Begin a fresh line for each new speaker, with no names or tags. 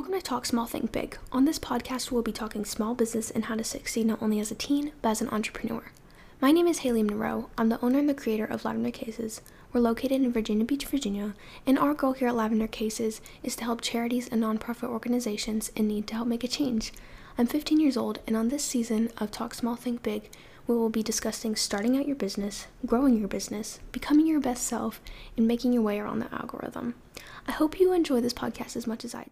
Welcome to Talk Small, Think Big. On this podcast, we'll be talking small business and how to succeed not only as a teen, but as an entrepreneur. My name is Haley Monroe. I'm the owner and the creator of Lavender Cases. We're located in Virginia Beach, Virginia, and our goal here at Lavender Cases is to help charities and nonprofit organizations in need to help make a change. I'm 15 years old, and on this season of Talk Small, Think Big, we will be discussing starting out your business, growing your business, becoming your best self, and making your way around the algorithm. I hope you enjoy this podcast as much as I do.